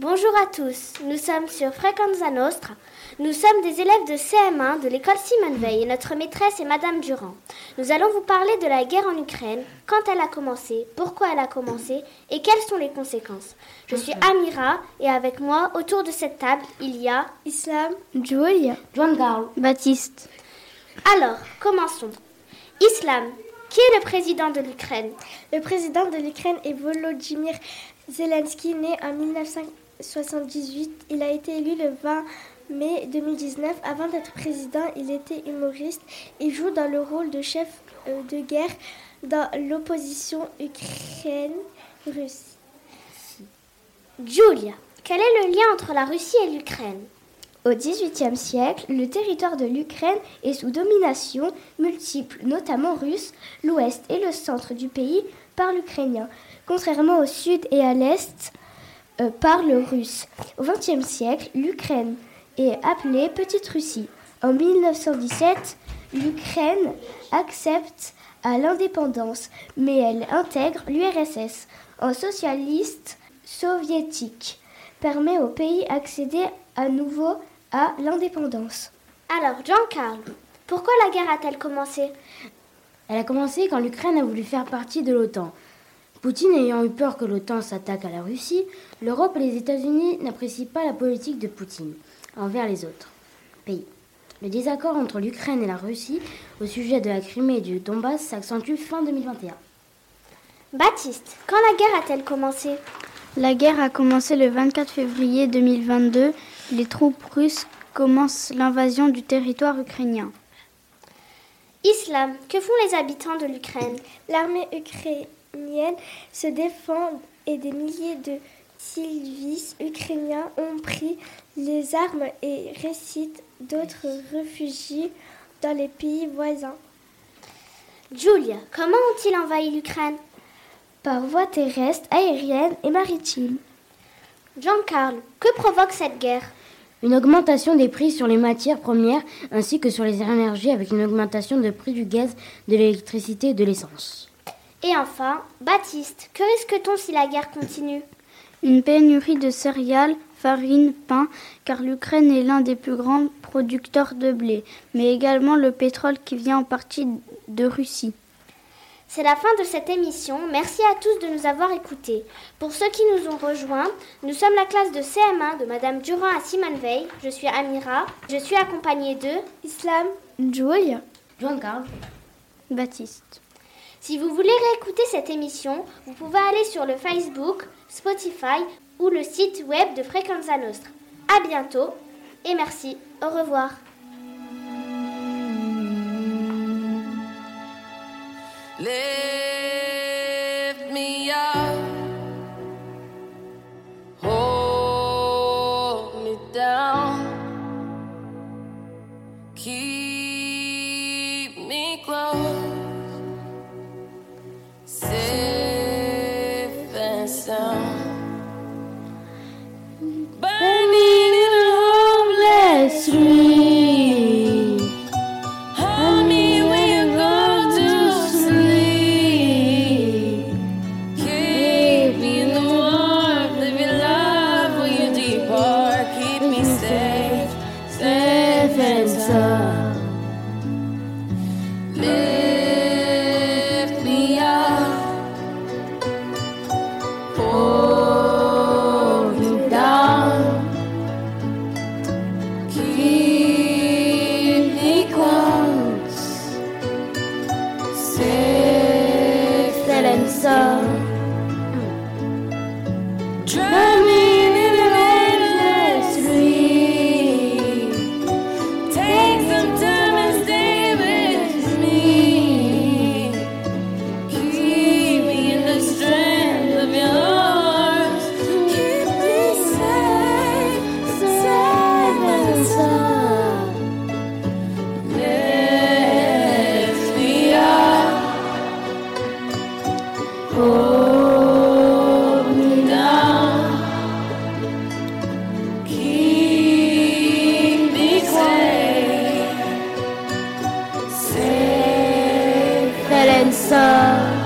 Bonjour à tous, nous sommes sur Frequenza Nostra. Nous sommes des élèves de CM1 de l'école Simone Veil et notre maîtresse est Madame Durand. Nous allons vous parler de la guerre en Ukraine, quand elle a commencé, pourquoi elle a commencé et quelles sont les conséquences. Je suis Amira et avec moi, autour de cette table, il y a Islam, Julia, Juan Carl, Baptiste. Alors, commençons. Islam, qui est le président de l'Ukraine? Le président de l'Ukraine est Volodymyr Zelensky, né en 1950. 78. Il a été élu le 20 mai 2019. Avant d'être président, il était humoriste et joue dans le rôle de chef euh, de guerre dans l'opposition Ukraine-Russie. Julia, quel est le lien entre la Russie et l'Ukraine? Au XVIIIe siècle, le territoire de l'Ukraine est sous domination multiple, notamment russe. L'ouest et le centre du pays parlent ukrainien, contrairement au sud et à l'est euh, parle russe. Au XXe siècle, l'Ukraine est appelée Petite Russie. En 1917, l'Ukraine accepte à l'indépendance, mais elle intègre l'URSS en socialiste soviétique, permet au pays d'accéder à nouveau à l'indépendance. Alors, Jean-Carl, pourquoi la guerre a-t-elle commencé? Elle a commencé quand l'Ukraine a voulu faire partie de l'OTAN. Poutine ayant eu peur que l'OTAN s'attaque à la Russie, l'Europe et les États-Unis n'apprécient pas la politique de Poutine envers les autres pays. Le désaccord entre l'Ukraine et la Russie au sujet de la Crimée et du Donbass s'accentue fin 2021. Baptiste, quand la guerre a-t-elle commencé? La guerre a commencé le 24 février 2022. Les troupes russes commencent l'invasion du territoire ukrainien. Islam, que font les habitants de l'Ukraine? L'armée ukrainienne se défendent et des milliers de civils ukrainiens ont pris les armes et récitent d'autres réfugiés dans les pays voisins. Julia, comment ont-ils envahi l'Ukraine? Par voie terrestre, aérienne et maritime. Jean-Carl, que provoque cette guerre? Une augmentation des prix sur les matières premières ainsi que sur les énergies avec une augmentation de prix du gaz, de l'électricité et de l'essence. Et enfin, Baptiste, que risque-t-on si la guerre continue? Une pénurie de céréales, farine, pain, car l'Ukraine est l'un des plus grands producteurs de blé, mais également le pétrole qui vient en partie de Russie. C'est la fin de cette émission. Merci à tous de nous avoir écoutés. Pour ceux qui nous ont rejoints, nous sommes la classe de CM1 de Madame Durand à Simone Veil. Je suis Amira. Je suis accompagnée de Islam, Julia, Jean Carl, Baptiste. Si vous voulez réécouter cette émission, vous pouvez aller sur le Facebook, Spotify ou le site web de Frequenza Nostra. À bientôt et merci. Au revoir. so So.